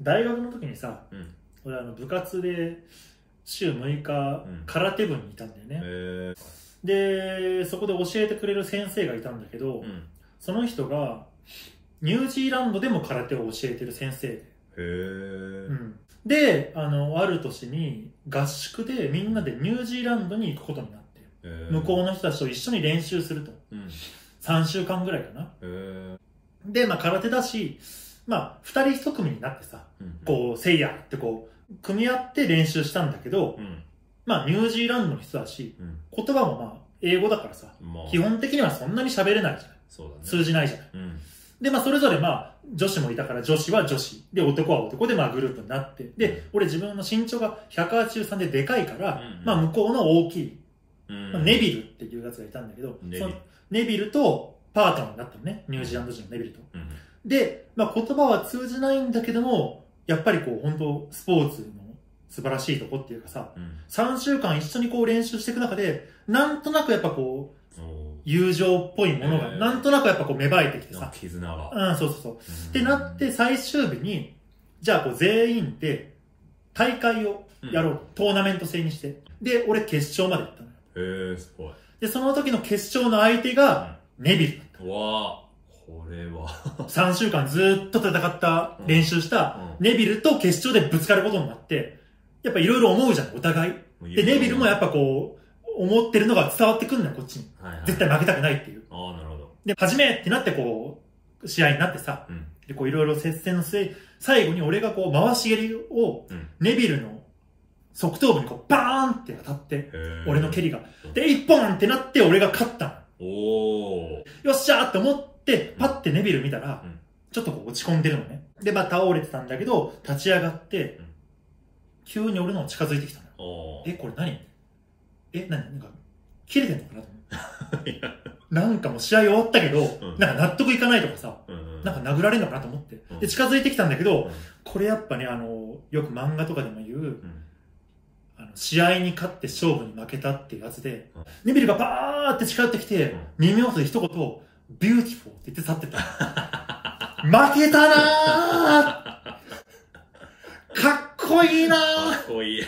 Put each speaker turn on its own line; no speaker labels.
大学の時にさ
うん。
俺あの部活で週6日
うん。
空手部にいたんだよ
へ
ね、
え
でそこで教えてくれる先生がいたんだけど、
うん。
その人がニュージーランドでも空手を教えてる先生で、
へえ
であのある年に合宿でみんなでニュージーランドに行くことになって向こうの人たちと一緒に練習すると。
うん。へ
3週間ぐらいかな。
え
で、まあ、空手だし、まあ、二人一組になってさ、
うん
こう、せいやってこう、組み合って練習したんだけど、
うん
まあ、ニュージーランドの人だし、
うん
言葉もまあ、英語だからさ、
まあ
基本的にはそんなに喋れないじゃない。
そうだね
通じないじゃない。
うん
で、まあ、それぞれまあ、女子もいたから、女子は女子。で、男は男で、まあ、グループになって。で、俺自分の身長が183ででかいから、
うん
まあ、向こうの大きい、
うん
まあ、ネビルっていうやつがいたんだけど、
ネビル
そのネビルとパートナーになったのね。ニュージーランド人のネビルと。
うん
で、まあ、言葉は通じないんだけども、やっぱりこう、本当スポーツの素晴らしいとこっていうかさ、
うん。
3週間一緒にこう練習していく中で、なんとなくやっぱこう、友情っぽいものが、なんとなくやっぱこう芽生えてきてさ、
絆が。
うん、そうそうそう。
っ
ってなって、最終日に、じゃあこう全員で大会をやろう、トーナメント制にして。で、俺決勝まで行ったのよ。
へえすごい。
で、その時の決勝の相手が、ネビルだっ
うわあこれは
た。3週間ずっと戦った、練習した、ネビルと決勝でぶつかることになって、やっぱいろいろ思うじゃん、お互い。で、ネビルもやっぱこう、思ってるのが伝わってくんのよ、こっちに。
はいはい
絶対負けたくないっていう。
ああなるほど
で、初めってなってこう、試合になってさ、
うん
で、こういろいろ接戦の末、最後に俺がこう回し蹴りを、
うん
ネビルの側頭部にこうバーンって当たって、俺の蹴りが。で、一本ってなって俺が勝った
おお
の。よっしゃーって思って、パッてネビル見たら、
うん。
ちょっとこう落ち込んでるのね。で、まあ倒れてたんだけど、立ち上がって
うん、
急に俺の方近づいてきたのよ。
お
え、これ何？え、何？なんか、切れてんのかな？と思って。
いや。
なんかもう試合終わったけど、
ん。
なんか納得いかないとかさ、
うん
なんか殴られるのかなと思って。
うん。
で、近づいてきたんだけど、
うん。
これやっぱね、あの、よく漫画とかでも言う、
うん。
あの試合に勝って勝負に負けたっていうやつで、
うん。
ネビルがバーって近寄ってきて、耳元で一言、 beautiful って言って去ってた。負けたなー。かっこいいなー。
かっこいい。